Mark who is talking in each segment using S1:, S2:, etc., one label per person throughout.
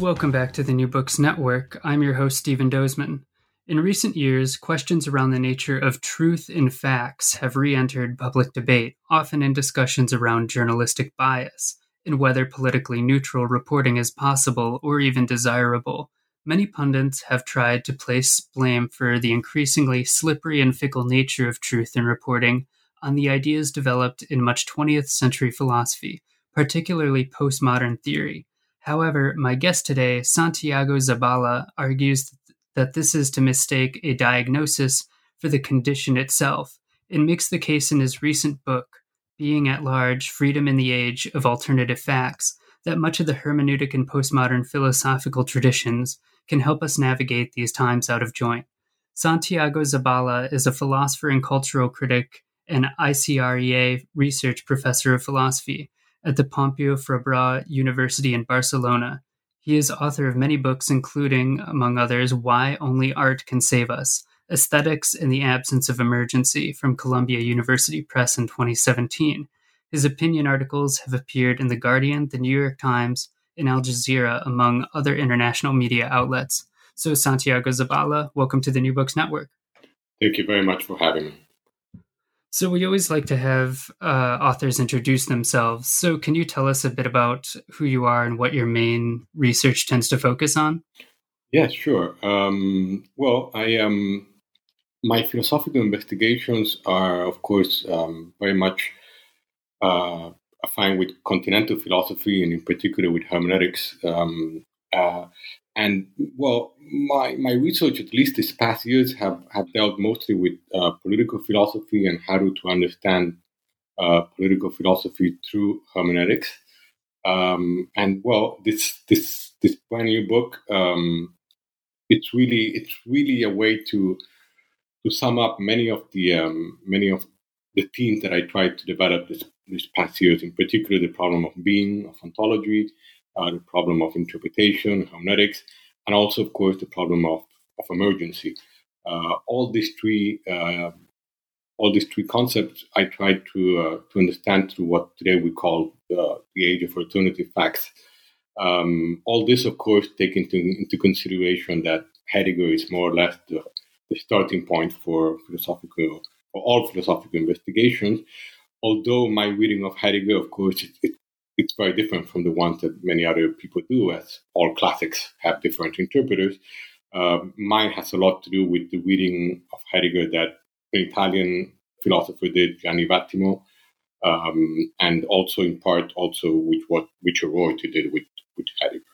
S1: Welcome back to the New Books Network. I'm your host, Stephen Dozeman. In recent years, questions around the nature of truth in facts have re entered public debate, often in discussions around journalistic bias and whether politically neutral reporting is possible or even desirable. Many pundits have tried to place blame for the increasingly slippery and fickle nature of truth in reporting on the ideas developed in much 20th century philosophy, particularly postmodern theory However, my guest today, Santiago Zabala, argues that this is to mistake a diagnosis for the condition itself and makes the case in his recent book, Being at Large Freedom in the Age of Alternative Facts, that much of the hermeneutic and postmodern philosophical traditions can help us navigate these times out of joint. Santiago Zabala is a philosopher and cultural critic and ICREA research professor of philosophy at the Pompeu Fabra University in Barcelona. He is author of many books, including, among others, Why Only Art Can Save Us Aesthetics in the Absence of Emergency from Columbia University Press in 2017. His opinion articles have appeared in The Guardian, The New York Times, and Al Jazeera, among other international media outlets. So, Santiago Zabala, welcome to the New Books Network.
S2: Thank you very much for having me.
S1: So we always like to have uh, authors introduce themselves. So can you tell us a bit about who you are and what your main research tends to focus on?
S2: Yeah, sure. Um, well, I um, my philosophical investigations are, of course, um, very much uh, affine with continental philosophy and, in particular, with hermeneutics. Um, uh, and well, my my research, at least these past years, have have dealt mostly with uh, political philosophy and how to, to understand uh, political philosophy through hermeneutics. Um, and well, this this this brand new book, um, it's really it's really a way to to sum up many of the um, many of the themes that I tried to develop this this past years, in particular the problem of being, of ontology, uh, the problem of interpretation, hermeneutics, and also, of course, the problem of, of emergency. Uh, all these three uh, all these three concepts I tried to uh, to understand through what today we call uh, the age of alternative facts. Um, all this, of course, take into, into consideration that Heidegger is more or less the, the starting point for philosophical for all philosophical investigations. Although my reading of Heidegger, of course, it, it it's very different from the ones that many other people do, as all classics have different interpreters. Uh, mine has a lot to do with the reading of Heidegger that an Italian philosopher did, Gianni Vattimo, um, and also in part also with what Richard Rorty did with, with Heidegger.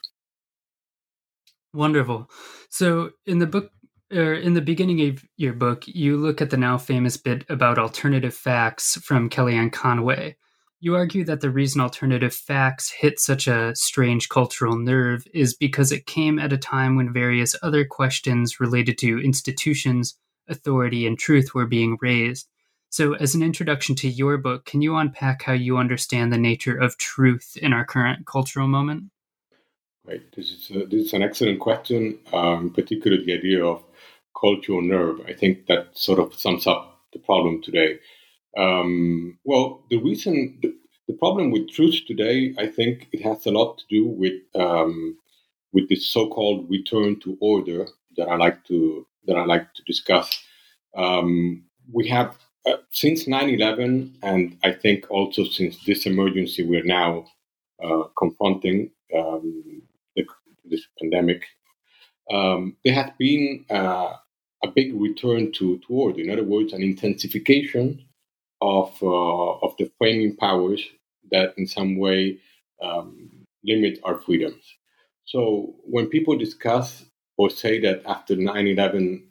S1: Wonderful. So in the book, or in the beginning of your book, you look at the now famous bit about alternative facts from Kellyanne Conway. You argue that the reason alternative facts hit such a strange cultural nerve is because it came at a time when various other questions related to institutions, authority, and truth were being raised. So, as an introduction to your book, can you unpack how you understand the nature of truth in our current cultural moment?
S2: Right. This is, a, this is an excellent question, um, particularly the idea of cultural nerve. I think that sort of sums up the problem today. Um, well, the reason, the, the, problem with truth today, I think it has a lot to do with um, with this so-called return to order that I like to that I like to discuss. Um, we have uh, since 9/11, and I think also since this emergency we're now uh, confronting um, the, this pandemic, um, there has been uh, a big return to, to order. In other words, an intensification of uh, of the framing powers that in some way um, limit our freedoms. So when people discuss or say that after 9/11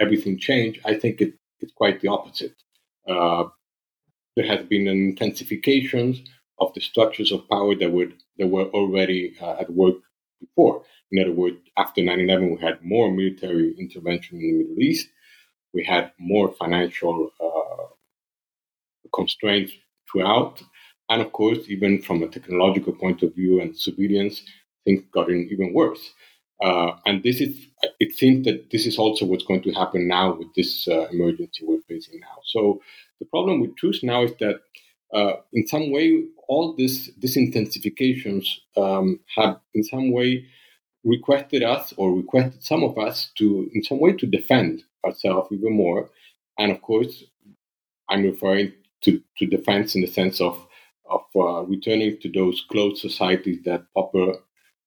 S2: everything changed, I think it, it's quite the opposite. Uh, there has been an intensification of the structures of power that would that were already uh, at work before. In other words, after 9/11, we had more military intervention in the Middle East. We had more financial uh, constraints throughout, and of course, even from a technological point of view and surveillance, things got even worse. Uh, and this is, it seems that this is also what's going to happen now with this uh, emergency we're facing now. So the problem with truth now is that, uh, in some way, all this these intensifications um, have, in some way, requested us or requested some of us to, in some way, to defend ourselves even more. And of course, I'm referring to, to defense in the sense of of uh, returning to those closed societies that Popper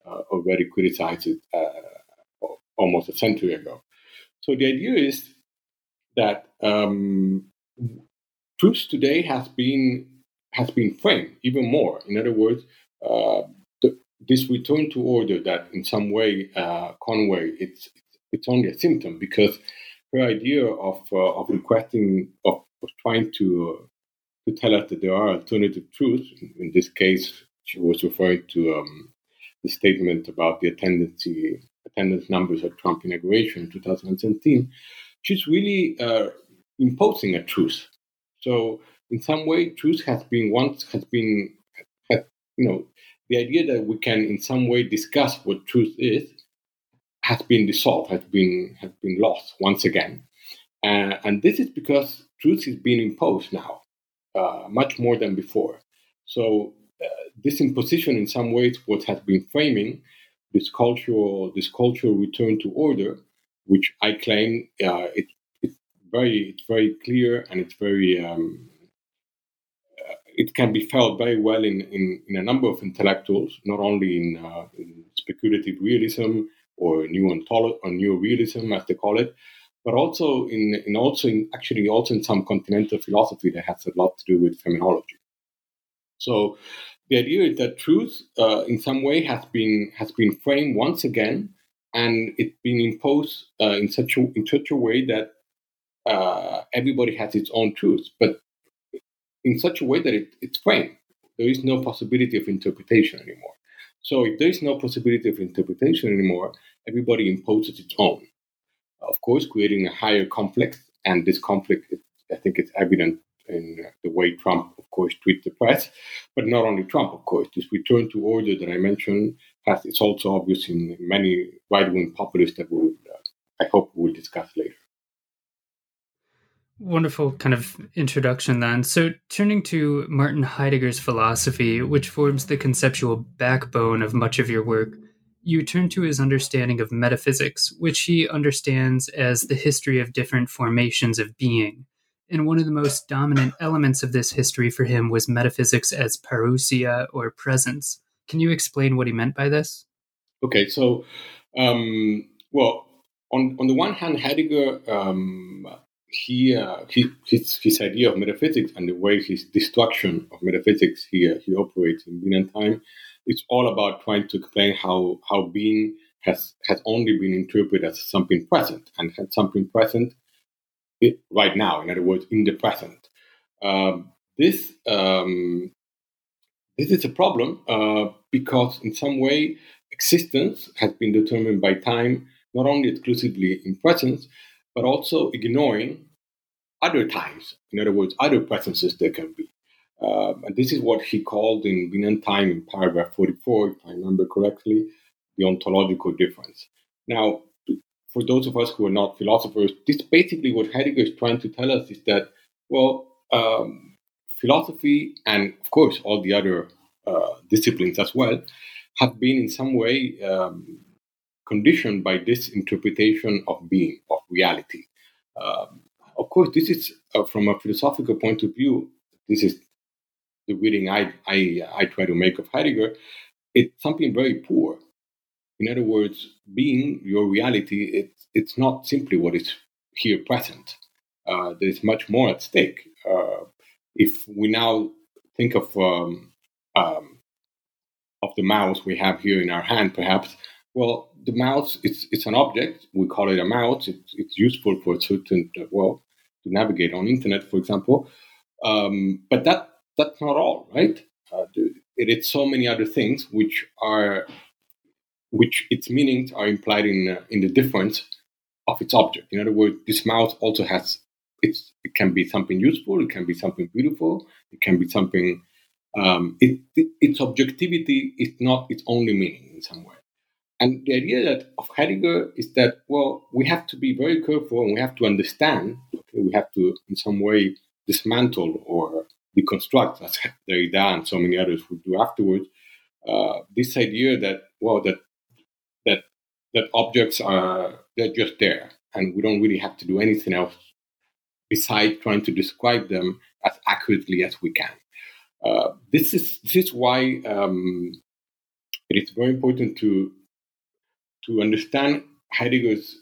S2: uh, already criticized uh, almost a century ago. So the idea is that um, truth today has been has been framed even more. In other words, uh, the, this return to order that in some way uh, Conway it's it's only a symptom because her idea of uh, of requesting of, of trying to to tell us that there are alternative truths. In this case, she was referring to um, the statement about the attendance attendance numbers at Trump inauguration in 2017, she's really uh, imposing a truth. So in some way, truth has been once has been, has, you know, the idea that we can in some way discuss what truth is has been dissolved, has been has been lost once again, uh, and this is because truth is being imposed now, uh, much more than before. So this imposition, in some ways, what has been framing this cultural this cultural return to order, which I claim uh, it, it's very it's very clear and it's very um, uh, it can be felt very well in, in, in, a number of intellectuals, not only in, uh, in speculative realism or new ontolo- or new realism, as they call it, but also in, in also in actually also in some continental philosophy that has a lot to do with phenomenology. So the idea is that truth, uh, in some way, has been has been framed once again, and it's been imposed uh, in such a in such a way that uh, everybody has its own truth, but in such a way that it, it's framed. There is no possibility of interpretation anymore. So if there is no possibility of interpretation anymore, everybody imposes its own. Of course, creating a higher conflict, and this conflict, I think, it's evident in the way Trump, of course, treats the press. But not only Trump, of course. This return to order that I mentioned has it's also obvious in many right-wing populists that we uh, I hope we'll discuss later.
S1: Wonderful kind of introduction then. So, turning to Martin Heidegger's philosophy, which forms the conceptual backbone of much of your work, you turn to his understanding of metaphysics, which he understands as the history of different formations of being and one of the most dominant elements of this history for him was metaphysics as parousia or presence. Can you explain what he meant by this?
S2: Okay, so, um, well, on, on the one hand, Heidegger, um, he, uh, he, his, his idea of metaphysics and the way his destruction of metaphysics he, uh, he operates in being and time, it's all about trying to explain how, how being has, has only been interpreted as something present and had something present right now, in other words, in the present. Um, this um, this is a problem uh, because, in some way, existence has been determined by time, not only exclusively in presence, but also ignoring other times. In other words, other presences there can be. Um, and this is what he called in Being and Time in paragraph 44, if I remember correctly, the ontological difference. Now, for those of us who are not philosophers, this basically what Heidegger is trying to tell us is that, well, um, philosophy and of course all the other uh, disciplines as well have been in some way um, conditioned by this interpretation of being, of reality. Um, of course, this is uh, from a philosophical point of view. This is the reading I, I, I try to make of Heidegger. It's something very poor in other words, being your reality, it's, it's not simply what is here present. Uh, there's much more at stake. Uh, if we now think of um, um, of the mouse we have here in our hand, perhaps, well, the mouse it's it's an object. We call it a mouse. It's, it's useful for certain well to navigate on internet, for example. Um, but that that's not all, right? uh, it is so many other things which are which its meanings are implied in uh, in the difference of its object. In other words, this mouse also has it's it can be something useful, it can be something beautiful, it can be something. Um, it, it, its objectivity is not its only meaning in some way. And the idea that of Heidegger is that well, we have to be very careful and we have to understand. Okay, we have to in some way dismantle or deconstruct, as Derrida and so many others would do afterwards. Uh, this idea that well, that that that objects are they're just there, and we don't really have to do anything else besides trying to describe them as accurately as we can. Uh, this is this is why um, it is very important to to understand Heidegger's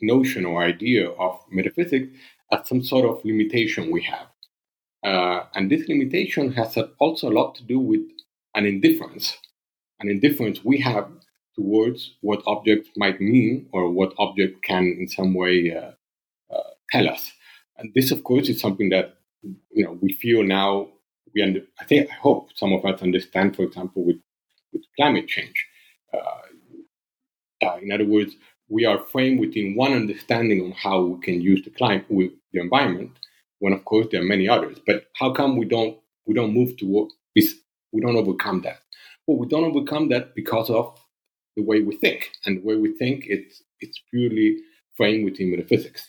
S2: notion or idea of metaphysics as some sort of limitation we have. Uh, and this limitation has also a lot to do with an indifference, an indifference we have towards what objects might mean or what object can in some way uh, uh, tell us. And this, of course, is something that you know we feel now. We under, I think I hope some of us understand, for example, with with climate change. Uh, in other words, we are framed within one understanding on how we can use the climate, with the environment, when of course there are many others. But how come we don't we don't move toward? We don't overcome that. Well, we don't overcome that because of the way we think, and the way we think it's it's purely framed within metaphysics.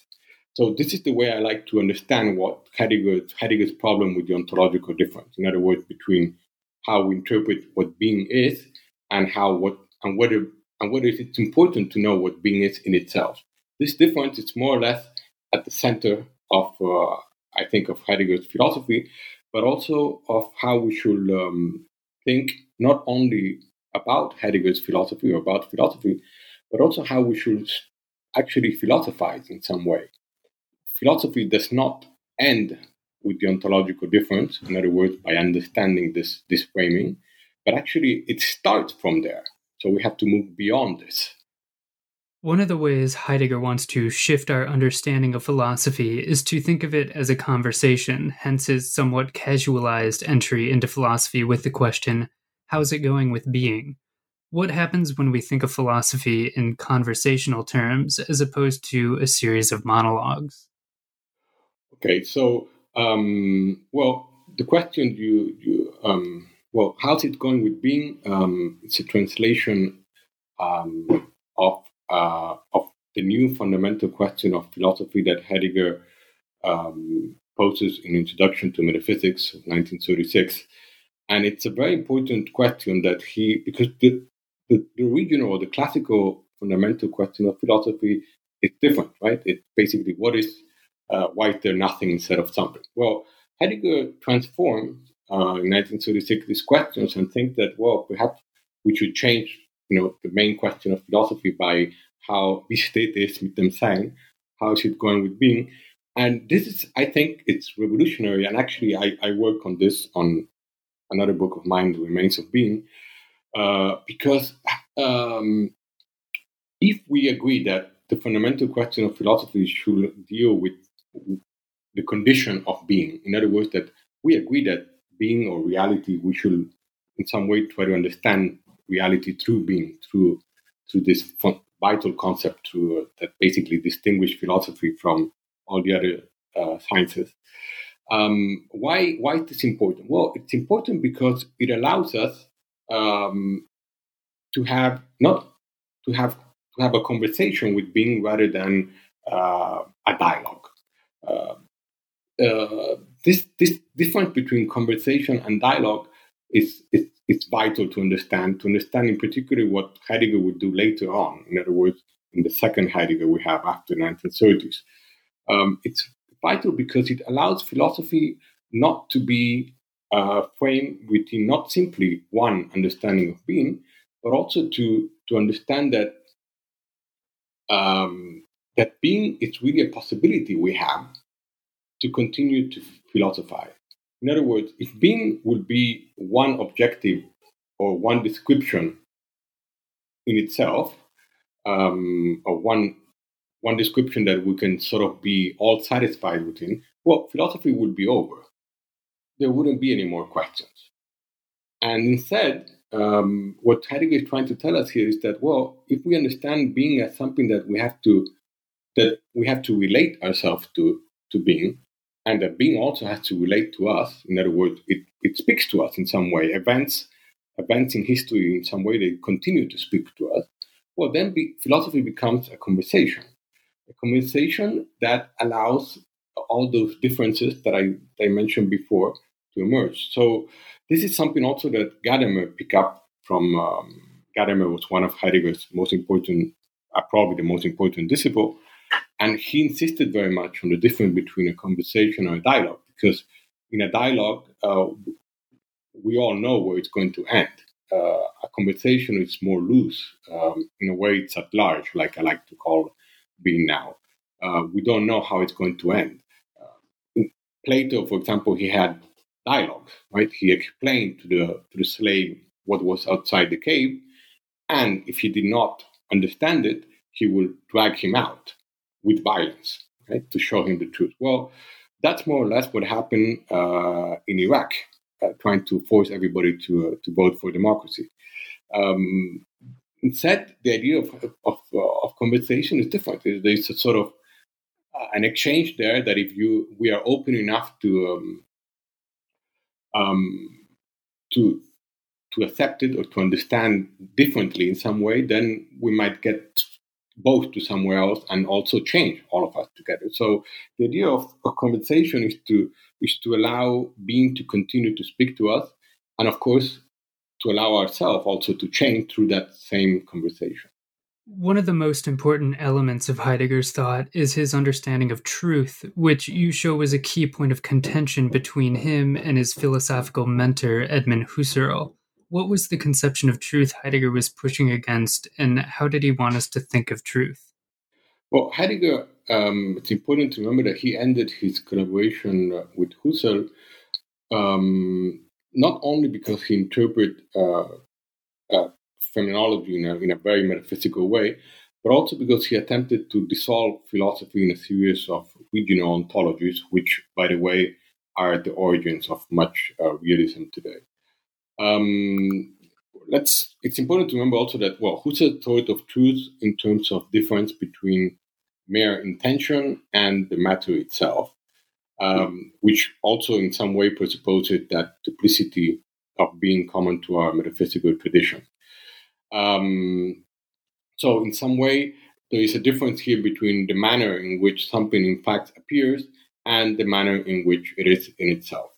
S2: So this is the way I like to understand what Heidegger's, Heidegger's problem with the ontological difference. In other words, between how we interpret what being is and how what and whether and whether it's important to know what being is in itself. This difference is more or less at the center of, uh, I think, of Heidegger's philosophy, but also of how we should um, think not only about Heidegger's philosophy or about philosophy, but also how we should actually philosophize in some way. Philosophy does not end with the ontological difference, in other words, by understanding this, this framing, but actually it starts from there. So we have to move beyond this.
S1: One of the ways Heidegger wants to shift our understanding of philosophy is to think of it as a conversation, hence his somewhat casualized entry into philosophy with the question, How's it going with being? What happens when we think of philosophy in conversational terms as opposed to a series of monologues?
S2: Okay, so, um, well, the question you, you um, well, how's it going with being? Um, it's a translation um, of uh, of the new fundamental question of philosophy that Heidegger um, poses in Introduction to Metaphysics, of 1936. And it's a very important question that he, because the, the, the original or the classical fundamental question of philosophy is different, right? It's basically what is, uh, why is there nothing instead of something? Well, Heidegger transformed uh, in 1936 these questions and think that, well, perhaps we should change you know, the main question of philosophy by how wie steht es mit dem Sein, how is it going with being. And this is, I think, it's revolutionary. And actually, I, I work on this on another book of mine, The Remains of Being, uh, because um, if we agree that the fundamental question of philosophy should deal with the condition of being, in other words, that we agree that being or reality, we should in some way try to understand reality through being, through through this vital concept to, uh, that basically distinguish philosophy from all the other uh, sciences. Um, why why is this important? Well, it's important because it allows us um, to have not to have to have a conversation with being rather than uh, a dialogue. Uh, uh, this this difference between conversation and dialogue is, is it's vital to understand, to understand in particular what Heidegger would do later on. In other words, in the second Heidegger we have after the 1930s. Um, it's vital because it allows philosophy not to be uh, framed within not simply one understanding of being, but also to, to understand that um, that being is really a possibility we have to continue to philosophize. In other words, if being would be one objective or one description in itself, um, or one one description that we can sort of be all satisfied within, well, philosophy would be over. there wouldn't be any more questions. And instead, um, what Heidegger is trying to tell us here is that, well, if we understand being as something that we have to that we have to relate ourselves to to being, and that being also has to relate to us. In other words, it, it speaks to us in some way. Events events in history in some way they continue to speak to us. Well, then be, philosophy becomes a conversation, a conversation that allows all those differences that I, that I mentioned before to emerge. So this is something also that Gadamer picked up from. Um, Gadamer was one of Heidegger's most important, uh, probably the most important disciple, and he insisted very much on the difference between a conversation or a dialogue, because in a dialogue, uh, we all know where it's going to end. Uh, a conversation is more loose. Um, in a way, it's at large, like I like to call being now. Uh, we don't know how it's going to end. Uh, Plato, for example, he had dialogue, right? He explained to the to the slave what was outside the cave, and if he did not understand it, he would drag him out with violence, right, to show him the truth. Well, that's more or less what happened uh, in Iraq, uh, trying to force everybody to uh, to vote for democracy. Um, instead, the idea of of, uh, of conversation is different. There's a sort of uh, an exchange there that if you we are open enough to um, um, to to accept it or to understand differently in some way, then we might get both to somewhere else and also change all of us together. So the idea of a conversation is to is to allow being to continue to speak to us, and of course to allow ourselves also to change through that same conversation.
S1: One of the most important elements of Heidegger's thought is his understanding of truth, which you show was a key point of contention between him and his philosophical mentor, Edmund Husserl. What was the conception of truth Heidegger was pushing against, and how did he want us to think of truth?
S2: Well, Heidegger, um, it's important to remember that he ended his collaboration with Husserl um, not only because he interpreted uh, uh, phenomenology in a, in a very metaphysical way, but also because he attempted to dissolve philosophy in a series of regional ontologies, which, by the way, are the origins of much uh, realism today. Um, let's. It's important to remember also that well, Husserl thought of truth in terms of difference between mere intention and the matter itself, um, which also in some way presupposes that duplicity of being common to our metaphysical tradition. Um, so, in some way, there is a difference here between the manner in which something in fact appears and the manner in which it is in itself.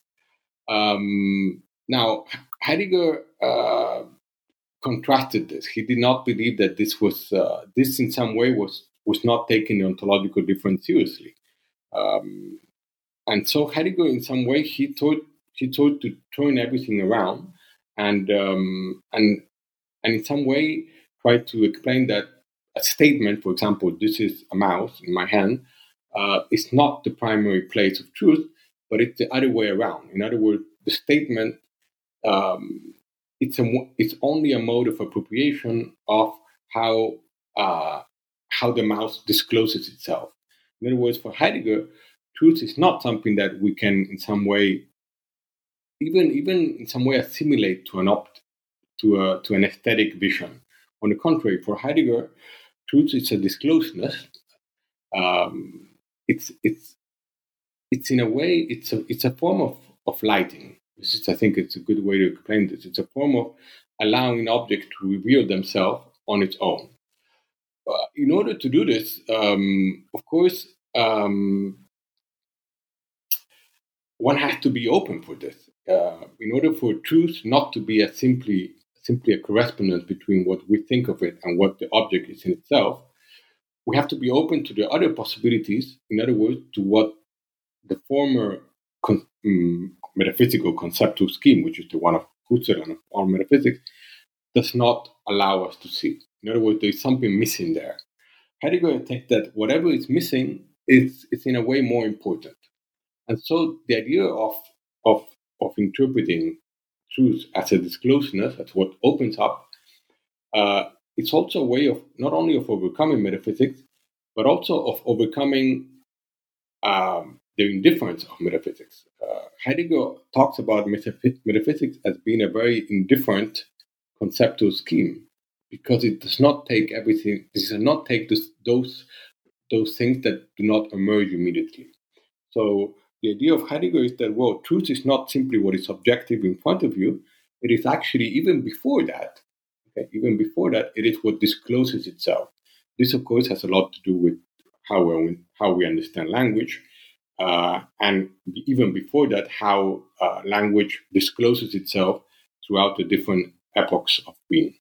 S2: Um, now, Heidegger uh, contrasted this. He did not believe that this was uh, this in some way was was not taking the ontological difference seriously, um, and so Heidegger, in some way, he thought he thought to turn everything around, and um, and and in some way try to explain that a statement, for example, this is a mouse in my hand, uh, is not the primary place of truth, but it's the other way around. In other words, the statement um, it's a it's only a mode of appropriation of how uh, how the mouse discloses itself. In other words, for Heidegger, truth is not something that we can, in some way, even even in some way, assimilate to an opt to a to an aesthetic vision. On the contrary, for Heidegger, truth is a discloseness. Um, it's it's it's in a way it's a it's a form of of lighting. This is, I think, it's a good way to explain this. It's a form of allowing an object to reveal themselves on its own. Uh, in order to do this, um, of course, um, one has to be open for this. Uh, in order for truth not to be a simply simply a correspondence between what we think of it and what the object is in itself, we have to be open to the other possibilities. In other words, to what the former um, metaphysical conceptual scheme, which is the one of Husserl and of all metaphysics, does not allow us to see. In other words, there is something missing there. Heidegger thinks that whatever is missing is, is in a way more important. And so the idea of, of, of interpreting truth as a discloseness, as what opens up, uh, it's also a way of not only of overcoming metaphysics, but also of overcoming um, the indifference of metaphysics. uh, Heidegger talks about metaphysics as being a very indifferent conceptual scheme because it does not take everything. It does not take this, those those things that do not emerge immediately. So the idea of Heidegger is that well, truth is not simply what is objective in front of you. It is actually even before that. Okay, even before that, it is what discloses itself. This, of course, has a lot to do with how we how we understand language, uh, and even before that, how uh, language discloses itself throughout the different epochs of being.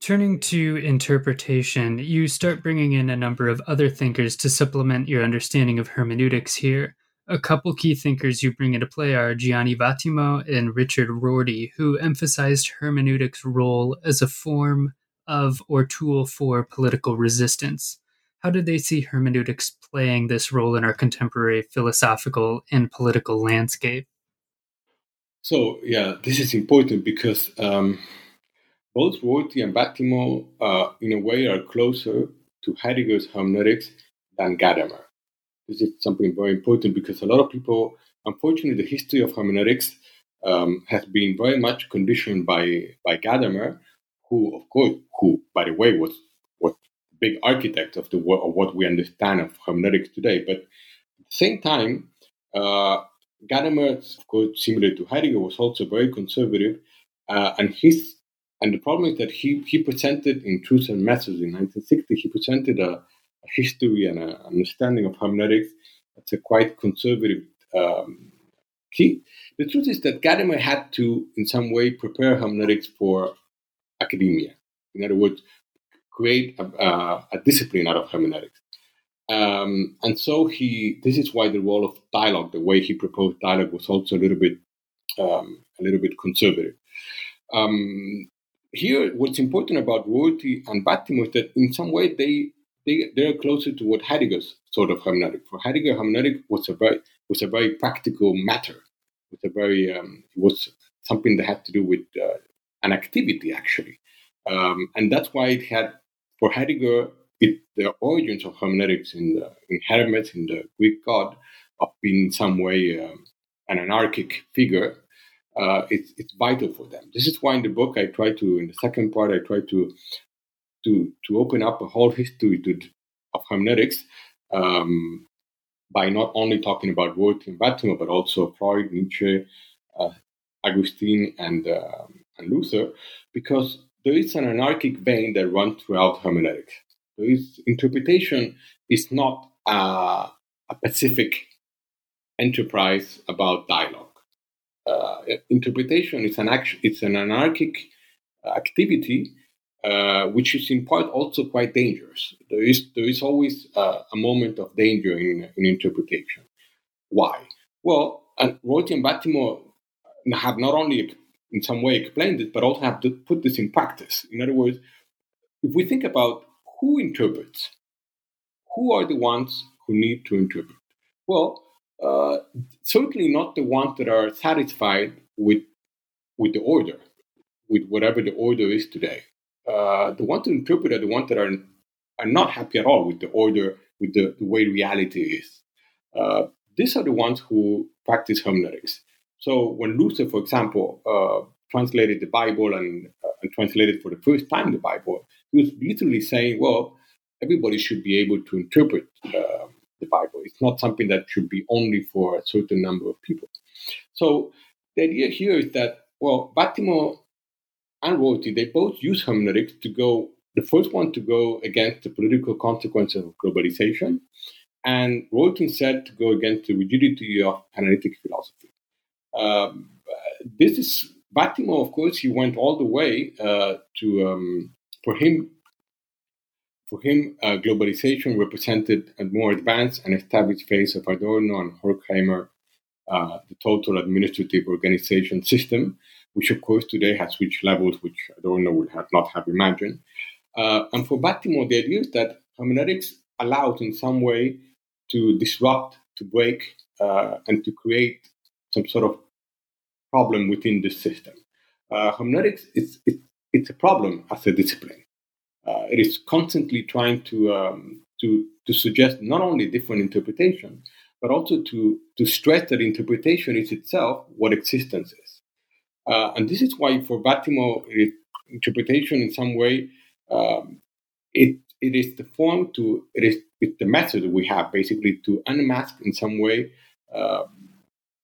S1: Turning to interpretation, you start bringing in a number of other thinkers to supplement your understanding of hermeneutics here. A couple key thinkers you bring into play are Gianni Vattimo and Richard Rorty, who emphasized hermeneutics' role as a form of or tool for political resistance. How did they see hermeneutics playing this role in our contemporary philosophical and political landscape?
S2: So, yeah, this is important because um, both Rorty and Vattimo, uh, in a way, are closer to Heidegger's hermeneutics than Gadamer. This is something very important because a lot of people, unfortunately, the history of hermeneutics um, has been very much conditioned by by Gadamer, who, of course, who, by the way, was what big architect of the of what we understand of hermeneutics today. But at the same time, uh, Gadamer, of course, similar to Heidegger, was also very conservative, uh, and his and the problem is that he, he presented in Truth and Methods in 1960, he presented a, a history and an understanding of hermeneutics that's a quite conservative um, key. The truth is that Gadamer had to, in some way, prepare hermeneutics for academia. In other words, create a, a, discipline out of hermeneutics. Um, and so he, this is why the role of dialogue, the way he proposed dialogue, was also a little bit, um, a little bit conservative. Um, here, what's important about Rorty and Vattimo is that in some way they they they're closer to what Heidegger's sort of hermeneutic. For Heidegger, hermeneutic was a very was a very practical matter. It was a very um, was something that had to do with uh, an activity actually, um, and that's why it had for Heidegger it, the origins of hermeneutics in the, in Hermes in the Greek god of being some way um, an anarchic figure uh, it's it's vital for them. This is why in the book I try to, in the second part, I try to to to open up a whole history to, of hermeneutics um, by not only talking about Rorty and Vattimo, but also Freud, Nietzsche, uh, Augustine, and uh, and Luther, because there is an anarchic vein that runs throughout hermeneutics. Is interpretation is not a specific enterprise about dialogue uh, interpretation is an action, it's an anarchic activity, uh, which is in part also quite dangerous. There is there is always uh, a moment of danger in, in interpretation. Why? Well, and Rorty and Vattimo have not only in some way explained it, but also have to put this in practice. In other words, if we think about who interprets, who are the ones who need to interpret? Well, uh, certainly not the ones that are satisfied with with the order, with whatever the order is today. Uh, the ones to interpret are the ones that are are not happy at all with the order, with the, the way reality is. Uh, these are the ones who practice hermeneutics. So when Luther, for example, uh, translated the Bible and, uh, and translated for the first time the Bible, he was literally saying, well, everybody should be able to interpret uh, the Bible. It's not something that should be only for a certain number of people. So the idea here is that, well, Vattimo and Rorty, they both use hermeneutics to go, the first one to go against the political consequences of globalization, and Rorty said to go against the rigidity of analytic philosophy. Um, this is Vattimo, of course, he went all the way uh, to, um, for him, for him, uh, globalization represented a more advanced and established phase of Adorno and Horkheimer, uh, the total administrative organization system, which of course today has reached levels which Adorno would have not have imagined. Uh, and for Vattimo, the idea is that hermeneutics allowed in some way to disrupt, to break, uh, and to create some sort of problem within this system. Uh, hermeneutics is it, it's a problem as a discipline uh, it is constantly trying to um, to to suggest not only different interpretation, but also to, to stress that interpretation is itself what existence is. Uh, and this is why for Vattimo, interpretation in some way, um, it, it is the form to, it is it's the method we have basically to unmask in some way uh,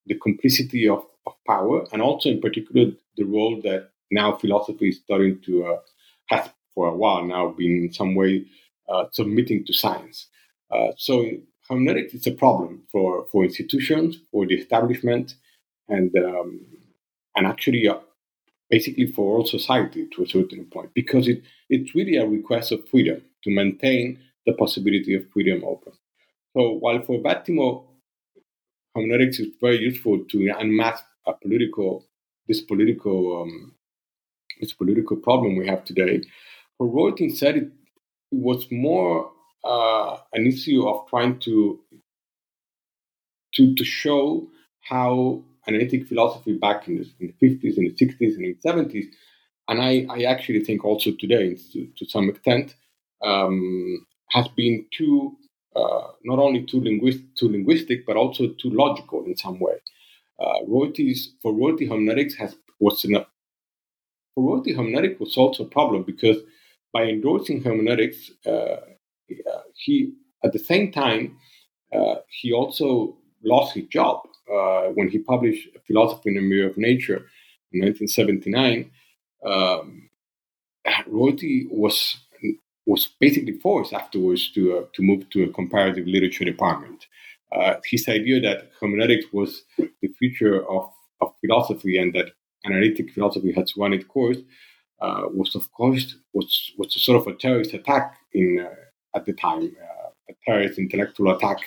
S2: the complicity of, of power and also in particular the role that now philosophy is starting to uh, have for a while now been in some way uh, submitting to science. Uh, so hermeneutics is a problem for, for institutions, for the establishment, and um, and actually uh, basically for all society to a certain point because it, it's really a request of freedom to maintain the possibility of freedom open. So while for Vattimo, hermeneutics is very useful to unmask a political this political um, this political problem we have today, for Rorty instead it, it was more uh, an issue of trying to to to show how analytic philosophy back in the, in the 50s, in the 60s, and the 70s, and I, I actually think also today, to, to some extent, um, has been too uh, not only too, linguist, too linguistic, but also too logical in some way. Uh, Rorty's, for Rorty, hermeneutics has was enough. For Rorty, hermeneutics was also a problem because by endorsing hermeneutics, uh, he at the same time uh, he also lost his job uh, when he published Philosophy in the Mirror of Nature in 1979. Um, Rorty was was basically forced afterwards to uh, to move to a comparative literature department. Uh, his idea that hermeneutics was the future of, of philosophy and that analytic philosophy had to run its course uh, was, of course, was was a sort of a terrorist attack in uh, at the time, uh, a terrorist intellectual attack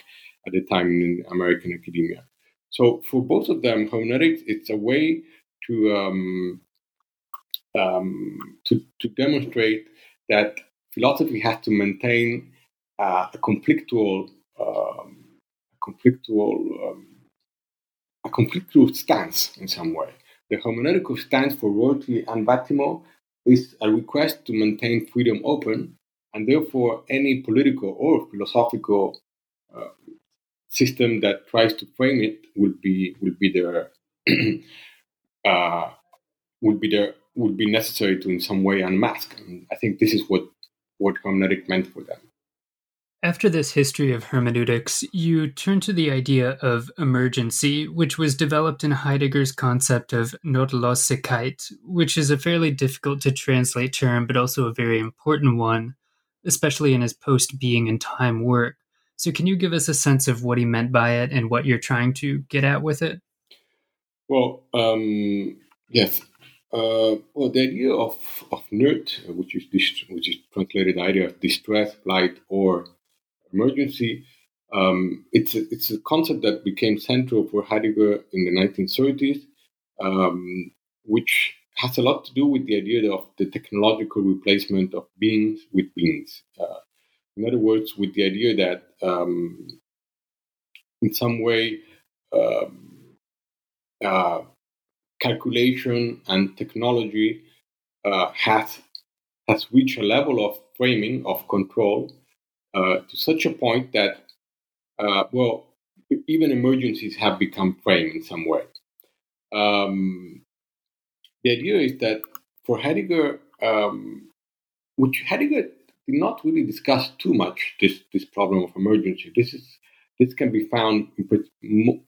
S2: at the time in American academia. So for both of them, hermeneutics it's a way to um, um, to, to demonstrate that philosophy has to maintain uh, a conflictual um, a conflictual um, a conflictual stance in some way. The hermeneutical stance for Rorty and Vattimo is a request to maintain freedom open and therefore, any political or philosophical uh, system that tries to frame it will be will be there uh, will be there would be necessary to in some way unmask. And I think this is what what hermeneutic meant for them.
S1: After this history of hermeneutics, you turn to the idea of emergency, which was developed in Heidegger's concept of Notlosigkeit, which is a fairly difficult to translate term, but also a very important one especially in his post being and time work. So, can you give us a sense of what he meant by it and what you're trying to get at with it?
S2: Well, um, yes. Uh, well, the idea of, of Not, which is which is translated the idea of distress, plight, or emergency, um, it's a, it's a concept that became central for Heidegger in the 1930s, um, which has a lot to do with the idea of the technological replacement of beings with beings. Uh, in other words, with the idea that um, in some way um, uh, calculation and technology uh, has has reached a level of framing of control uh, to such a point that uh, well even emergencies have become framed in some way. Um, the idea is that for Heidegger, um, which Heidegger did not really discuss too much, this this problem of emergency. This is this can be found in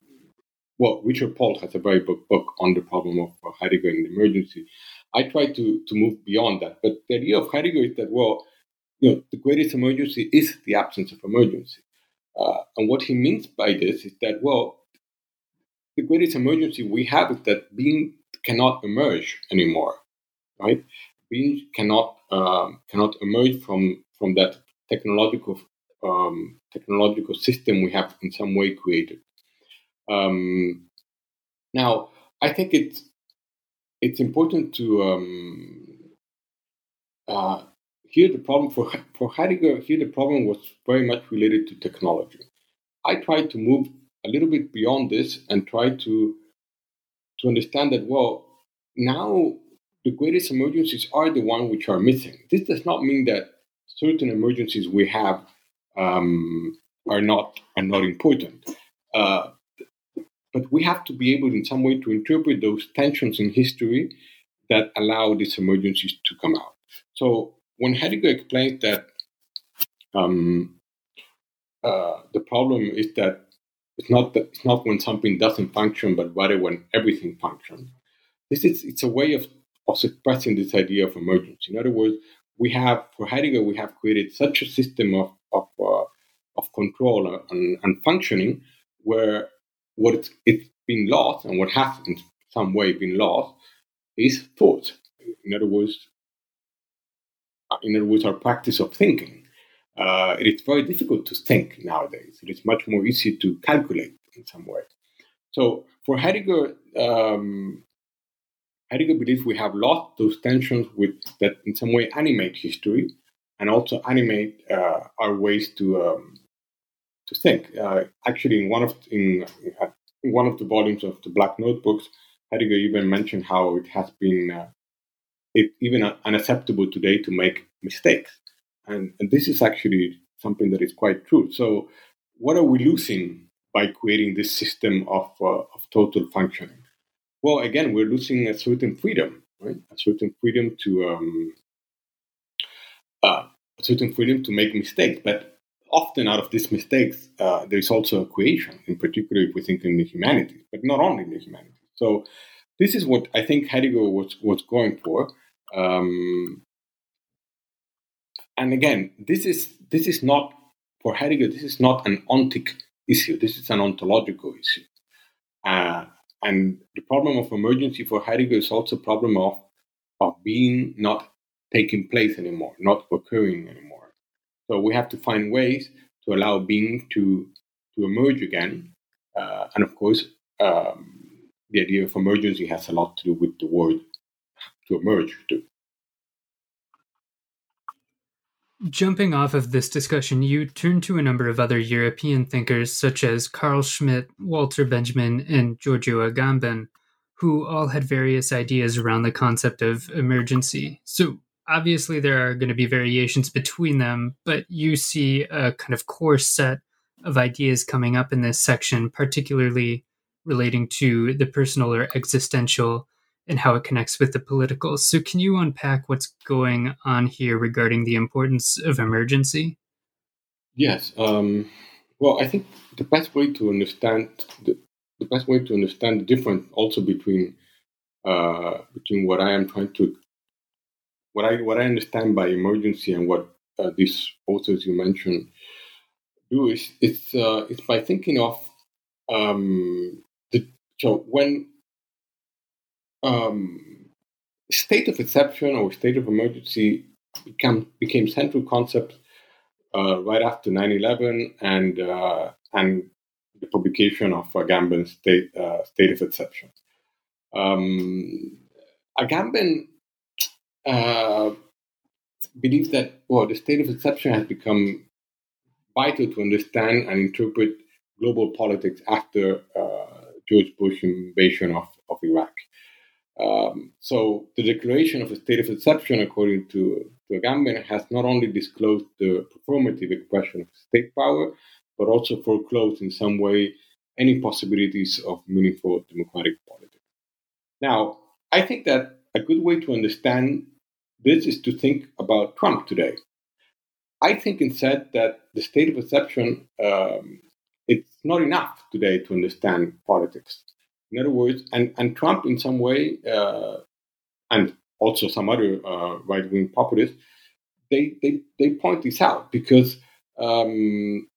S2: well, Richard Polt has a very book book on the problem of Heidegger and emergency. I try to to move beyond that, but the idea of Heidegger is that well, you know, the greatest emergency is the absence of emergency, uh, and what he means by this is that well, the greatest emergency we have is that being cannot emerge anymore, right? Being cannot um, cannot emerge from from that technological um, technological system we have in some way created. Um, now, I think it's it's important to um, uh, the problem for for Heidegger. Here the problem was very much related to technology. I tried to move a little bit beyond this and try to to understand that, well, now the greatest emergencies are the ones which are missing. This does not mean that certain emergencies we have um, are not are not important. Uh, but we have to be able, in some way, to interpret those tensions in history that allow these emergencies to come out. So when Heidegger explains that um, uh, the problem is that it's not that it's not when something doesn't function, but rather when everything functions. This is it's a way of, of expressing this idea of emergency. In other words, we have for Heidegger we have created such a system of of, uh, of control and, and, functioning where what it's, been lost and what has in some way been lost is thought. In other words, in other words, our practice of thinking. Uh, it is very difficult to think nowadays. It is much more easy to calculate in some way. So for Heidegger, um, Heidegger believes we have lost those tensions with, that in some way animate history and also animate uh, our ways to um, to think. Uh, actually, in one of in, in, one of the volumes of the Black Notebooks, Heidegger even mentioned how it has been uh, it, even unacceptable today to make mistakes. And, and this is actually something that is quite true. So, what are we losing by creating this system of, uh, of total functioning? Well, again, we're losing a certain freedom, right? A certain freedom to um, uh, a certain freedom to make mistakes. But often, out of these mistakes, uh, there is also a creation. In particular, if we think in the humanities, but not only in the humanities. So, this is what I think Heidegger was was going for. Um, and again, this is this is not for Heidegger. This is not an ontic issue. This is an ontological issue. Uh, and the problem of emergency for Heidegger is also a problem of of being not taking place anymore, not occurring anymore. So we have to find ways to allow being to to emerge again. Uh, and of course, um, the idea of emergency has a lot to do with the word to emerge too.
S1: Jumping off of this discussion, you turn to a number of other European thinkers such as Carl Schmitt, Walter Benjamin, and Giorgio Agamben, who all had various ideas around the concept of emergency. So, obviously, there are going to be variations between them, but you see a kind of core set of ideas coming up in this section, particularly relating to the personal or existential and how it connects with the political. So, can you unpack what's going on here regarding the importance of emergency?
S2: Yes. Um, well, I think the best way to understand the, the best way to understand the difference also between uh, between what I am trying to what I what I understand by emergency and what uh, these authors you mentioned do is it's uh, it's by thinking of um, the so when um, state of exception or state of emergency become, became central concept uh, right after 9-11 and, uh, and the publication of Agamben's state, uh, state of exception. Um, Agamben uh, believes that well, the state of exception has become vital to understand and interpret global politics after uh, George Bush invasion of, of Iraq. Um, so the declaration of a state of exception, according to, to Agamben, has not only disclosed the performative expression of state power, but also foreclosed in some way any possibilities of meaningful democratic politics. Now, I think that a good way to understand this is to think about Trump today. I think instead that the state of exception um, it's not enough today to understand politics. In other words, and, and Trump, in some way, uh, and also some other uh, right wing populists, they, they, they point this out because um,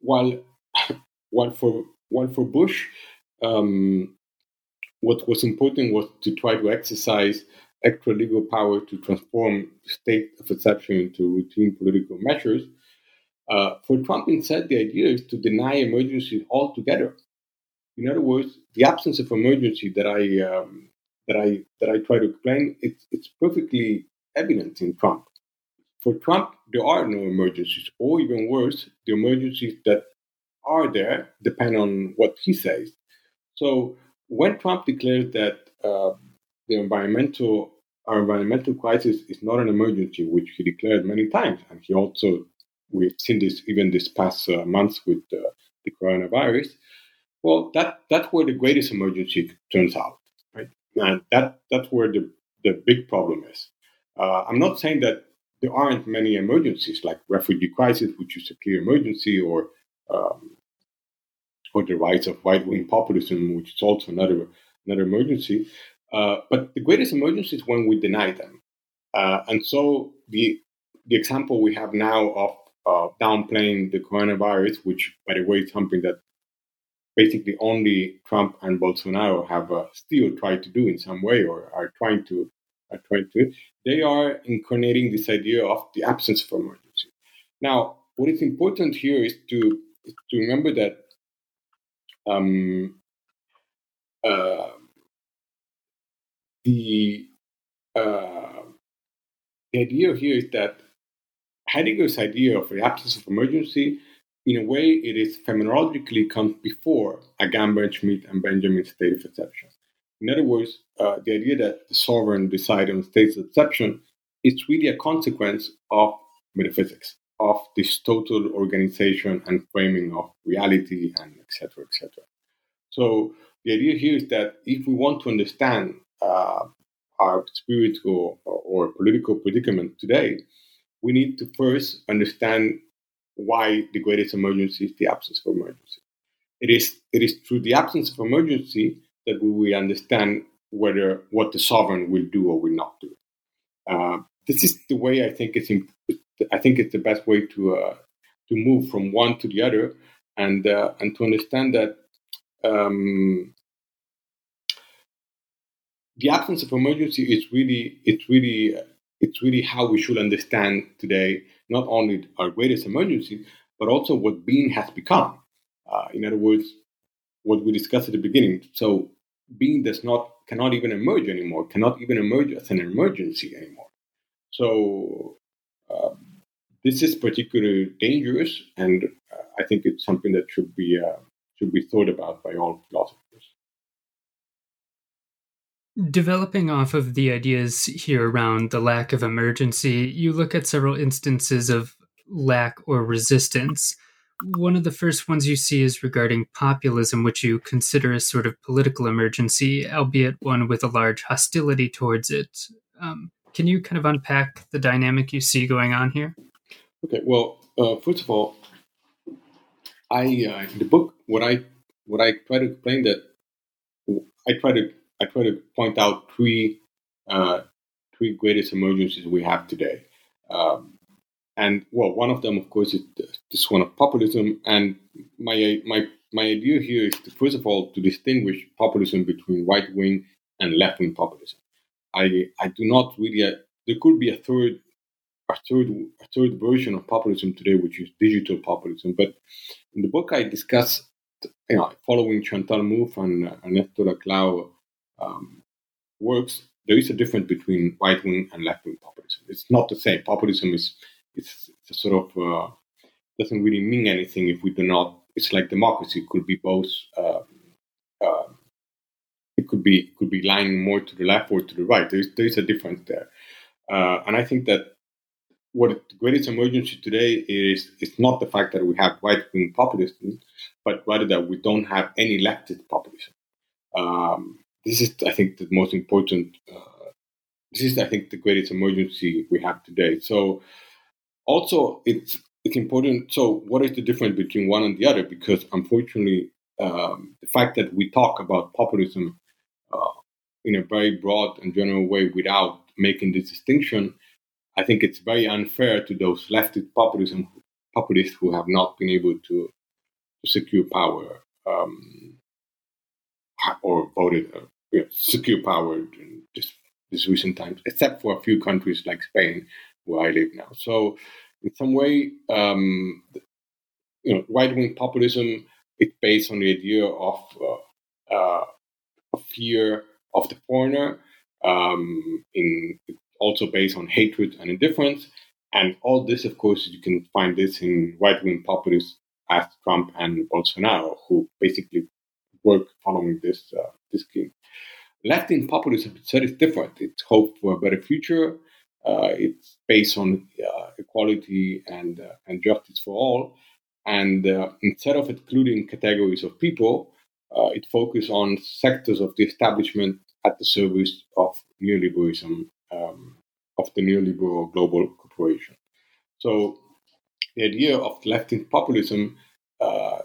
S2: while, while, for, while for Bush, um, what was important was to try to exercise extra legal power to transform state of exception into routine political measures. Uh, for Trump, instead, the idea is to deny emergencies altogether in other words, the absence of emergency that I um, that I that I try to explain, it's it's perfectly evident in Trump. For Trump, there are no emergencies, or even worse, the emergencies that are there depend on what he says. So when Trump declares that uh, the environmental our environmental crisis is not an emergency, which he declared many times, and he also we've seen this even this past uh, month with uh, the coronavirus Well, that that's where the greatest emergency turns out, right? And that that's where the the big problem is. Uh, I'm not saying that there aren't many emergencies like refugee crisis, which is a clear emergency, or um, or the rise of right wing populism, which is also another another emergency. Uh, but the greatest emergency is when we deny them. Uh, and so the the example we have now of uh, downplaying the coronavirus, which by the way is something that basically only Trump and Bolsonaro have uh, still tried to do in some way or are trying to are trying to. They are incarnating this idea of the absence of emergency. Now, what is important here is to to remember that um, uh, the uh, the idea here is that Heidegger's idea of the absence of emergency, in a way, it is phenomenologically comes before Agamben, Schmitt, and Benjamin's state of exception. In other words, uh, the idea that the sovereign decides on states of exception is really a consequence of metaphysics, of this total organization and framing of reality, and etc., etc. So the idea here is that if we want to understand uh, our spiritual or, political predicament today, we need to first understand why the greatest emergency is the absence of emergency. It is, it is through the absence of emergency that we will understand whether what the sovereign will do or will not do. Uh, this is the way I think it's imp- I think it's the best way to uh, to move from one to the other, and uh, and to understand that um, the absence of emergency is really it's really it's really how we should understand today not only our greatest emergency but also what being has become. Uh, in other words, what we discussed at the beginning. So being does not cannot even emerge anymore, cannot even emerge as an emergency anymore. So uh, this is particularly dangerous, and uh, I think it's something that should be uh, should be thought about by all philosophers.
S1: Developing off of the ideas here around the lack of emergency, you look at several instances of lack or resistance. One of the first ones you see is regarding populism, which you consider a sort of political emergency, albeit one with a large hostility towards it. Um, can you kind of unpack the dynamic you see going on here?
S2: Okay. Well, uh, first of all, I uh, in the book what I what I try to explain that I try to I try to point out three uh, three greatest emergencies we have today. Um, and well, one of them, of course, is this one of populism. And my my my idea here is to, first of all to distinguish populism between right wing and left wing populism. I I do not really. Uh, there could be a third a third a third version of populism today, which is digital populism. But in the book, I discuss, you know, following Chantal Mouffe and uh, Ernesto Laclau um, works. There is a difference between right wing and left wing populism. It's not the same. Populism is it's, it's a sort of uh, doesn't really mean anything if we do not. It's like democracy it could be both. Um, uh, it could be it could be lying more to the left or to the right. There is there is a difference there, uh, and I think that what the greatest emergency today is it's not the fact that we have right wing populism, but rather that we don't have any leftist populism. Um, this is, I think, the most important. Uh, this is, I think, the greatest emergency we have today. So also it's it's important. So, what is the difference between one and the other? Because unfortunately, um, the fact that we talk about populism uh, in a very broad and general way without making this distinction, I think it's very unfair to those leftist populism populists who have not been able to, to secure power um, or voted uh, you know, secure power in this, this recent times, except for a few countries like Spain, where I live now. So in some way, um, you know, right wing populism is based on the idea of uh, uh, fear of the foreigner. Um, in also based on hatred and indifference, and all this, of course, you can find this in right wing populists as Trump and Bolsonaro, who basically work following this uh, this scheme. Left wing populism itself is different. It's hope for a better future. Uh, it's based on uh, equality and uh, and justice for all. And uh, instead of excluding categories of people, uh, it focuses on sectors of the establishment at the service of neoliberalism, um, of the neoliberal global corporation. So the idea of leftist populism, uh,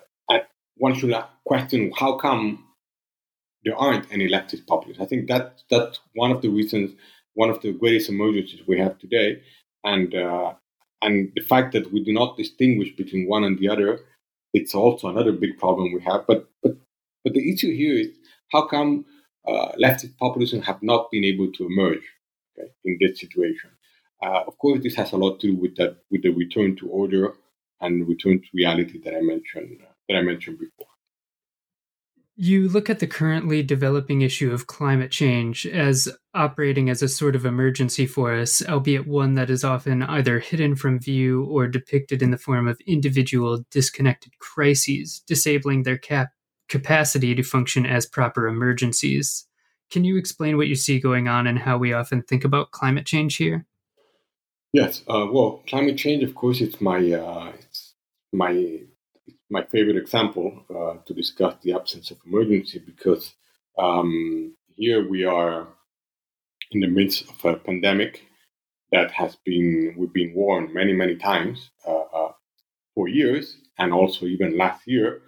S2: one should question how come there aren't any leftist populists. I think that that's one of the reasons, one of the greatest emergencies we have today, and uh, and the fact that we do not distinguish between one and the other, it's also another big problem we have. But but but the issue here is how come uh, leftist populism have not been able to emerge okay, in this situation. Uh, of course, this has a lot to do with that, with the return to order and return to reality that I mentioned that I mentioned before.
S1: You look at the currently developing issue of climate change as operating as a sort of emergency for us, albeit one that is often either hidden from view or depicted in the form of individual disconnected crises, disabling their cap- capacity to function as proper emergencies. Can you explain what you see going on and how we often think about climate change here?
S2: Yes. Uh, well, climate change, of course, it's my uh, it's my my favorite example uh, to discuss the absence of emergency because um, here we are in the midst of a pandemic that has been we've been warned many many times uh, uh, for years and also even last year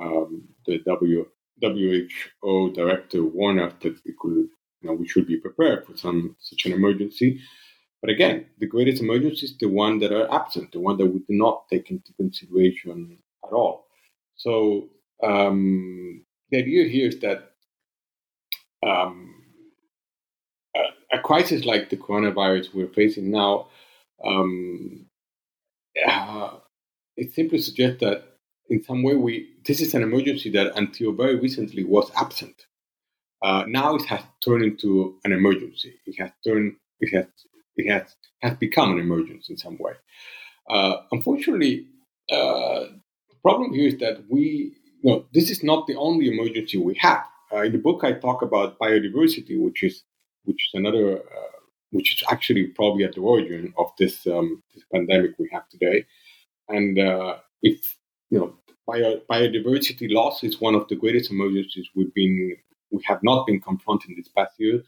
S2: um, the w, WHO director warned us that we could you know we should be prepared for some such an emergency. But again the greatest emergency is the one that are absent the one that we do not take into consideration at all. So um, the idea here is that um, a, a, crisis like the coronavirus we're facing now, um, uh, it simply suggests that in some way we this is an emergency that until very recently was absent. Uh, now it has turned into an emergency. It has turned it has it has has become an emergency in some way. Uh, unfortunately, uh, problem here is that we, you know, this is not the only emergency we have. Uh, in the book, I talk about biodiversity, which is which is another, uh, which is actually probably at the origin of this, um, this pandemic we have today. And uh, if you know, bio, biodiversity loss is one of the greatest emergencies we've been we have not been confronting this past year,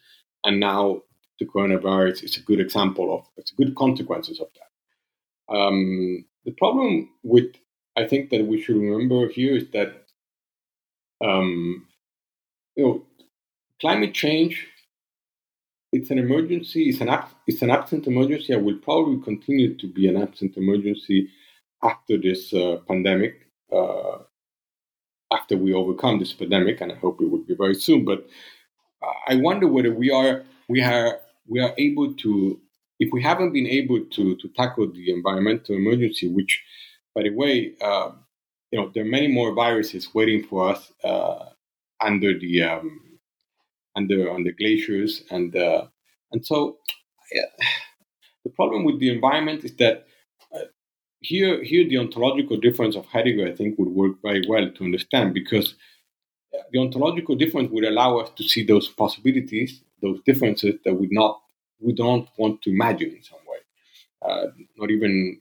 S2: and now the coronavirus is a good example of it's a good consequences of that. Um, the problem with I think that we should remember here is that um, you know climate change it's an emergency it's an ab- it's an absent emergency and will probably continue to be an absent emergency after this uh, pandemic uh, after we overcome this pandemic and I hope it will be very soon but I wonder whether we are we are we are able to if we haven't been able to to tackle the environmental emergency which by the way, uh, you know, there are many more viruses waiting for us uh, under the um, under on the glaciers, and uh, and so yeah, the problem with the environment is that uh, here here the ontological difference of Heidegger, I think, would work very well to understand because the ontological difference would allow us to see those possibilities, those differences that we not we don't want to imagine in some way, uh, not even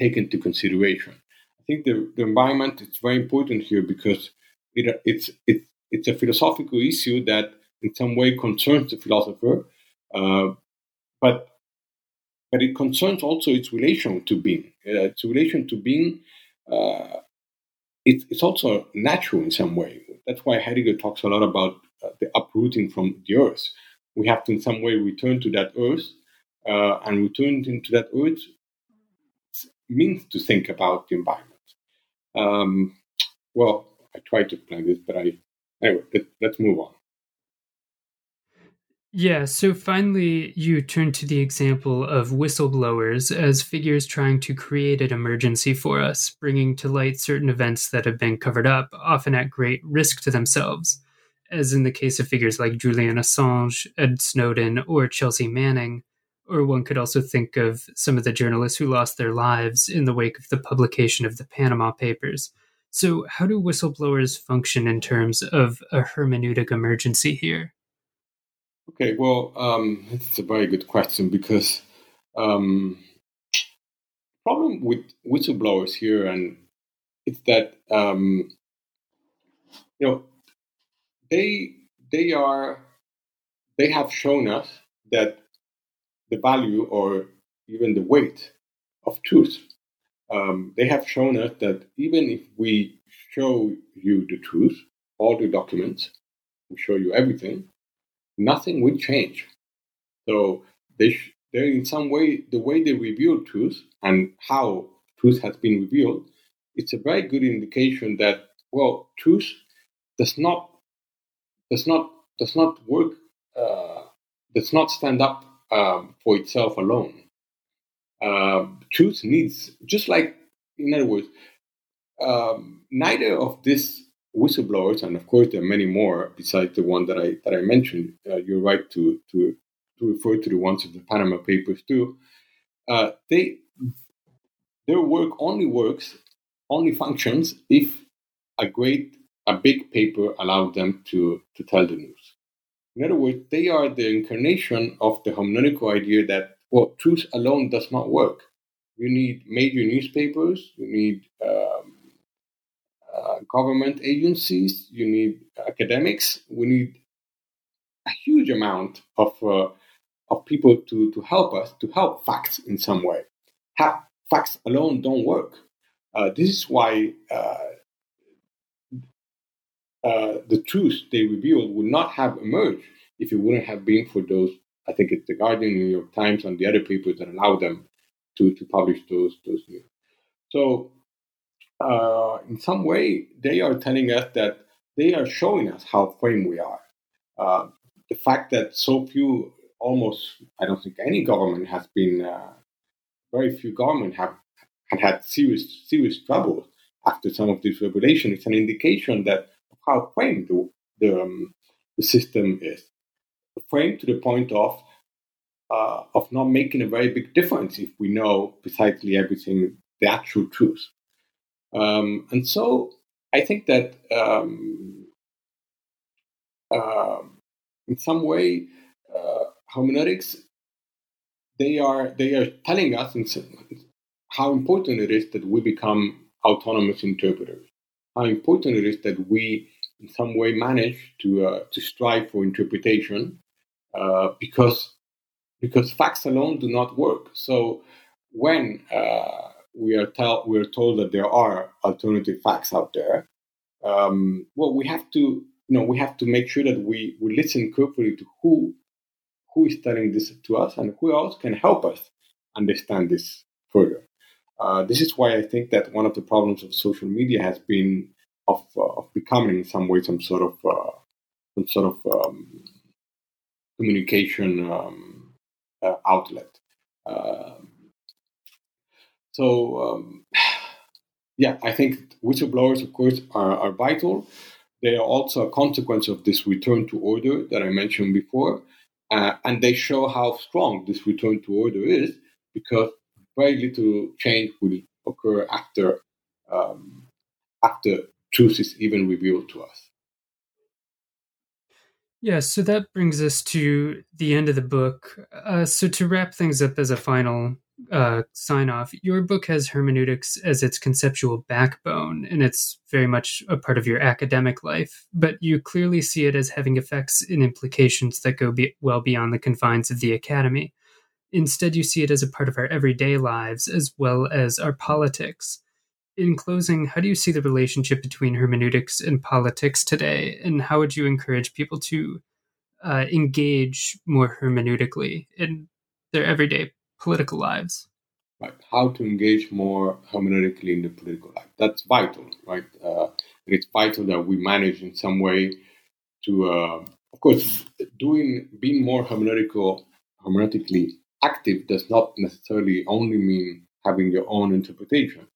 S2: take into consideration. I think the, the environment is very important here because it, it's, it, it's a philosophical issue that in some way concerns the philosopher, uh, but but it concerns also its relation to being. Uh, its relation to being, uh, it, it's also natural in some way. That's why Heidegger talks a lot about uh, the uprooting from the earth. We have to, in some way, return to that earth, uh, and return into that earth means to think about the environment. Um, well, I tried to explain this, but I anyway. Let, let's move on.
S1: Yeah, so finally, you turn to the example of whistleblowers as figures trying to create an emergency for us, bringing to light certain events that have been covered up, often at great risk to themselves, as in the case of figures like Julian Assange, Ed Snowden, or Chelsea Manning, or one could also think of some of the journalists who lost their lives in the wake of the publication of the Panama Papers. So, how do whistleblowers function in terms of a hermeneutic emergency here?
S2: Okay, well, um, it's a very good question because um, problem with whistleblowers here, and it's that um, you know they they are they have shown us that the value or even the weight of truth. Um, they have shown us that even if we show you the truth, all the documents, we show you everything, nothing will change. So they, sh- they in some way, the way they reveal truth and how truth has been revealed, it's a very good indication that well, truth does not does not does not work uh, does not stand up um, for itself alone. Uh, truth needs just like in other words, um, neither of these whistleblowers, and of course there are many more besides the one that I that I mentioned. Uh, you're right to to to refer to the ones of the Panama Papers too. Uh, they their work only works, only functions if a great a big paper allowed them to to tell the news. In other words, they are the incarnation of the hermeneutical idea that well, truth alone does not work. You need major newspapers, you need um, uh, government agencies, you need academics, we need a huge amount of uh, of people to, to help us, to help facts in some way. Ha- facts alone don't work. Uh, this is why uh, the truth they revealed would not have emerged if it wouldn't have been for those, I think it's the Guardian, New York Times, and the other papers that allowed them to, to publish those, those news. So, uh, in some way, they are telling us that they are showing us how framed we are. Uh, the fact that so few, almost, I don't think any government has been, uh, very few government have had, had serious, serious trouble after some of this revelation. It's an indication that how framed the, the, um, the system is. Framed to the point of uh, of not making a very big difference if we know precisely everything, the actual truth. Um, and so I think that um, uh, in some way, uh, hermeneutics they are they are telling us how important it is that we become autonomous interpreters. How important it is that we, in some way, manage to uh, to strive for interpretation, uh, because because facts alone do not work. So when uh, we are tell we are told that there are alternative facts out there, um, well, we have to you know we have to make sure that we we listen carefully to who who is telling this to us and who else can help us understand this further. Uh, this is why I think that one of the problems of social media has been of, uh, of becoming in some way some sort of uh, some sort of um, communication um, uh, outlet. Um, so um, yeah, I think whistleblowers, of course, are, are vital. They are also a consequence of this return to order that I mentioned before. Uh, and they show how strong this return to order is because very little change will occur after um, after truth is even revealed to us.
S1: Yeah, so that brings us to the end of the book. Uh, so to wrap things up as a final uh, sign off, your book has hermeneutics as its conceptual backbone, and it's very much a part of your academic life. But you clearly see it as having effects and implications that go be- well beyond the confines of the academy. Instead, you see it as a part of our everyday lives as well as our politics. In closing, how do you see the relationship between hermeneutics and politics today, and how would you encourage people to uh, engage more hermeneutically in their everyday political lives?
S2: Right. How to engage more hermeneutically in the political life. That's vital, right? Uh, it's vital that we manage in some way to, uh, of course, doing being more hermeneutical, hermeneutically active does not necessarily only mean having your own interpretation.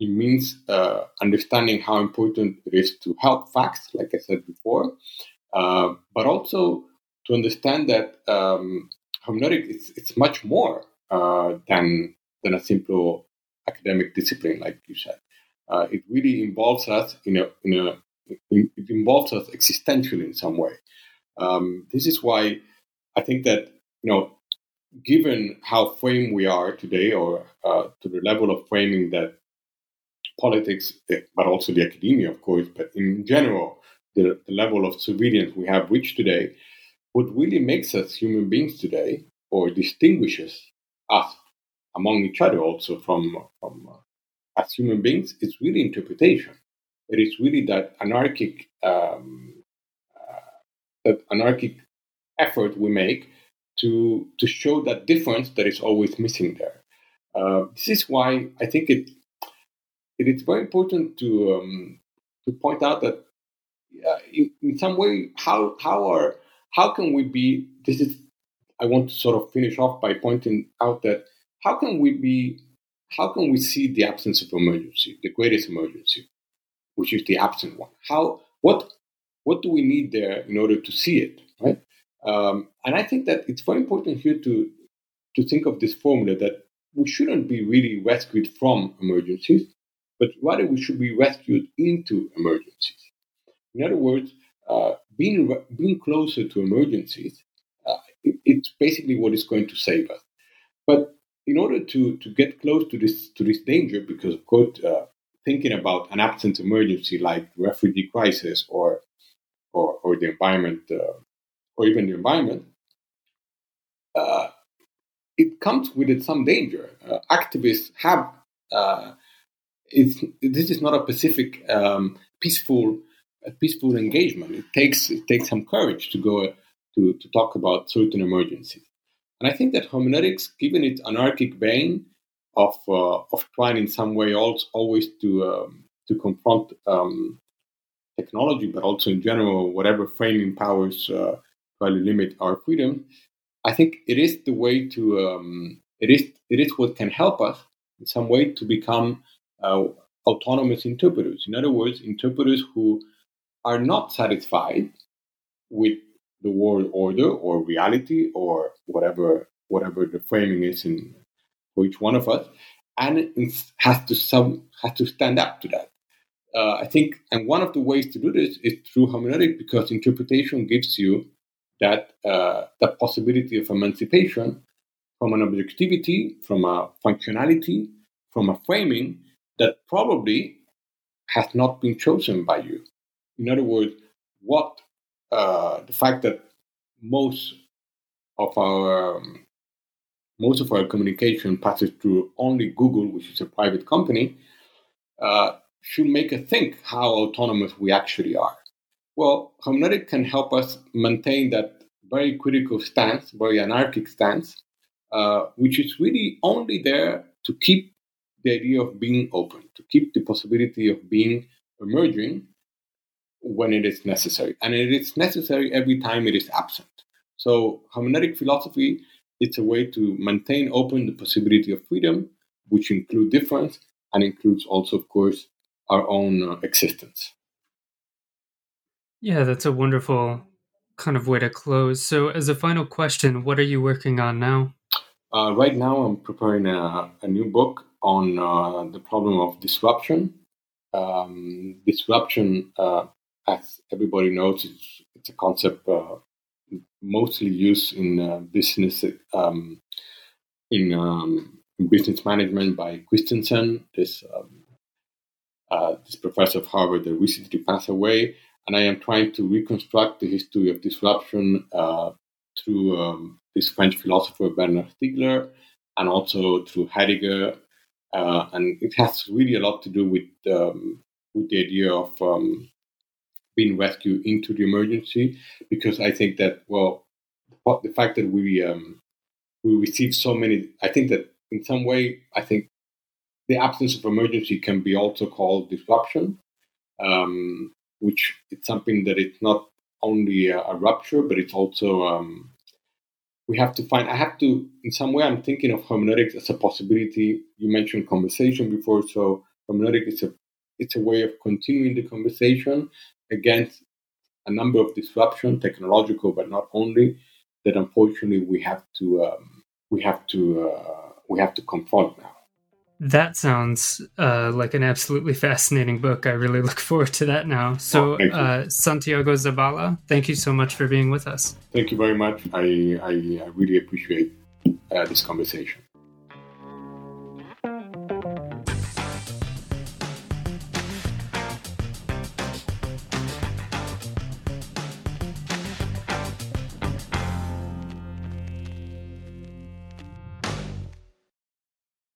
S2: It means uh, understanding how important it is to help facts, like I said before, uh, but also to understand that um, hermeneutic is it's much more uh, than than a simple academic discipline, like you said. Uh, it really involves us in a in a it involves us existentially in some way. Um, this is why I think that you know given how framed we are today, or uh, to the level of framing that politics, but also the academia, of course, but in general, the, the level of surveillance we have reached today, what really makes us human beings today, or distinguishes us among each other also from, from uh, as human beings, is really interpretation. It is really that anarchic um, uh, that anarchic effort we make to to show that difference that is always missing there. Uh, this is why I think it it is very important to um, to point out that uh, in, in some way how how are how can we be this is I want to sort of finish off by pointing out that how can we be how can we see the absence of emergency, the greatest emergency, which is the absent one? How what what do we need there in order to see it, right? Um, and I think that it's very important here to to think of this formula that we shouldn't be really rescued from emergencies, but rather we should be rescued into emergencies. In other words, uh, being being closer to emergencies, uh, it, it's basically what is going to save us. But in order to, to get close to this to this danger, because of course, uh, thinking about an absent emergency like refugee crisis or or, or the environment uh, or even the environment, uh, it comes with it some danger. Uh, activists have it's, this is not a specific um, peaceful peaceful engagement. It takes it takes some courage to go to, to talk about certain emergencies. And I think that hermeneutics, given its anarchic vein of uh, of trying in some way also always to um, to confront um, technology, but also in general whatever framing powers uh, try to limit our freedom. I think it is the way to um, it is it is what can help us in some way to become uh, autonomous interpreters. In other words, interpreters who are not satisfied with the world order or reality or whatever whatever the framing is in for each one of us, and has to some has to stand up to that. Uh, I think, and one of the ways to do this is through hermeneutic, because interpretation gives you that uh, that possibility of emancipation from an objectivity, from a functionality, from a framing that probably has not been chosen by you. In other words, what uh, the fact that most of our um, most of our communication passes through only Google, which is a private company, uh, should make us think how autonomous we actually are. Well, hermeneutic can help us maintain that very critical stance, very anarchic stance, uh, which is really only there to keep the idea of being open, to keep the possibility of being emerging when it is necessary. And it is necessary every time it is absent. So hermeneutic philosophy it's a way to maintain open the possibility of freedom, which include difference and includes also, of course, our own uh, existence.
S1: Yeah, that's a wonderful kind of way to close. So, as a final question, what are you working on now?
S2: Uh, right now, I'm preparing a, a new book on uh, the problem of disruption. Um, disruption, uh, as everybody knows, it's, it's a concept uh, mostly used in uh, business um, in, um, in, business management by Christensen, this um, uh, this professor of Harvard that recently passed away, and I am trying to reconstruct the history of disruption uh, through um, this French philosopher Bernard Stiegler, and also through Heidegger, uh, and it has really a lot to do with um, with the idea of um, being rescued into the emergency because I think that well, the fact that we um, we receive so many, I think that in some way, I think the absence of emergency can be also called disruption, um, which it's something that it's not only a, a rupture, but it's also um, we have to find. I have to, in some way, I'm thinking of hermeneutics as a possibility. You mentioned conversation before, so hermeneutics is a it's a way of continuing the conversation against a number of disruption, technological, but not only, that unfortunately we have to um, we have to uh, we have to confront now.
S1: That sounds uh, like an absolutely fascinating book. I really look forward to that now. So, oh, uh, Santiago Zabala, thank you so much for being with us.
S2: Thank you very much. I, I, I really appreciate uh, this conversation.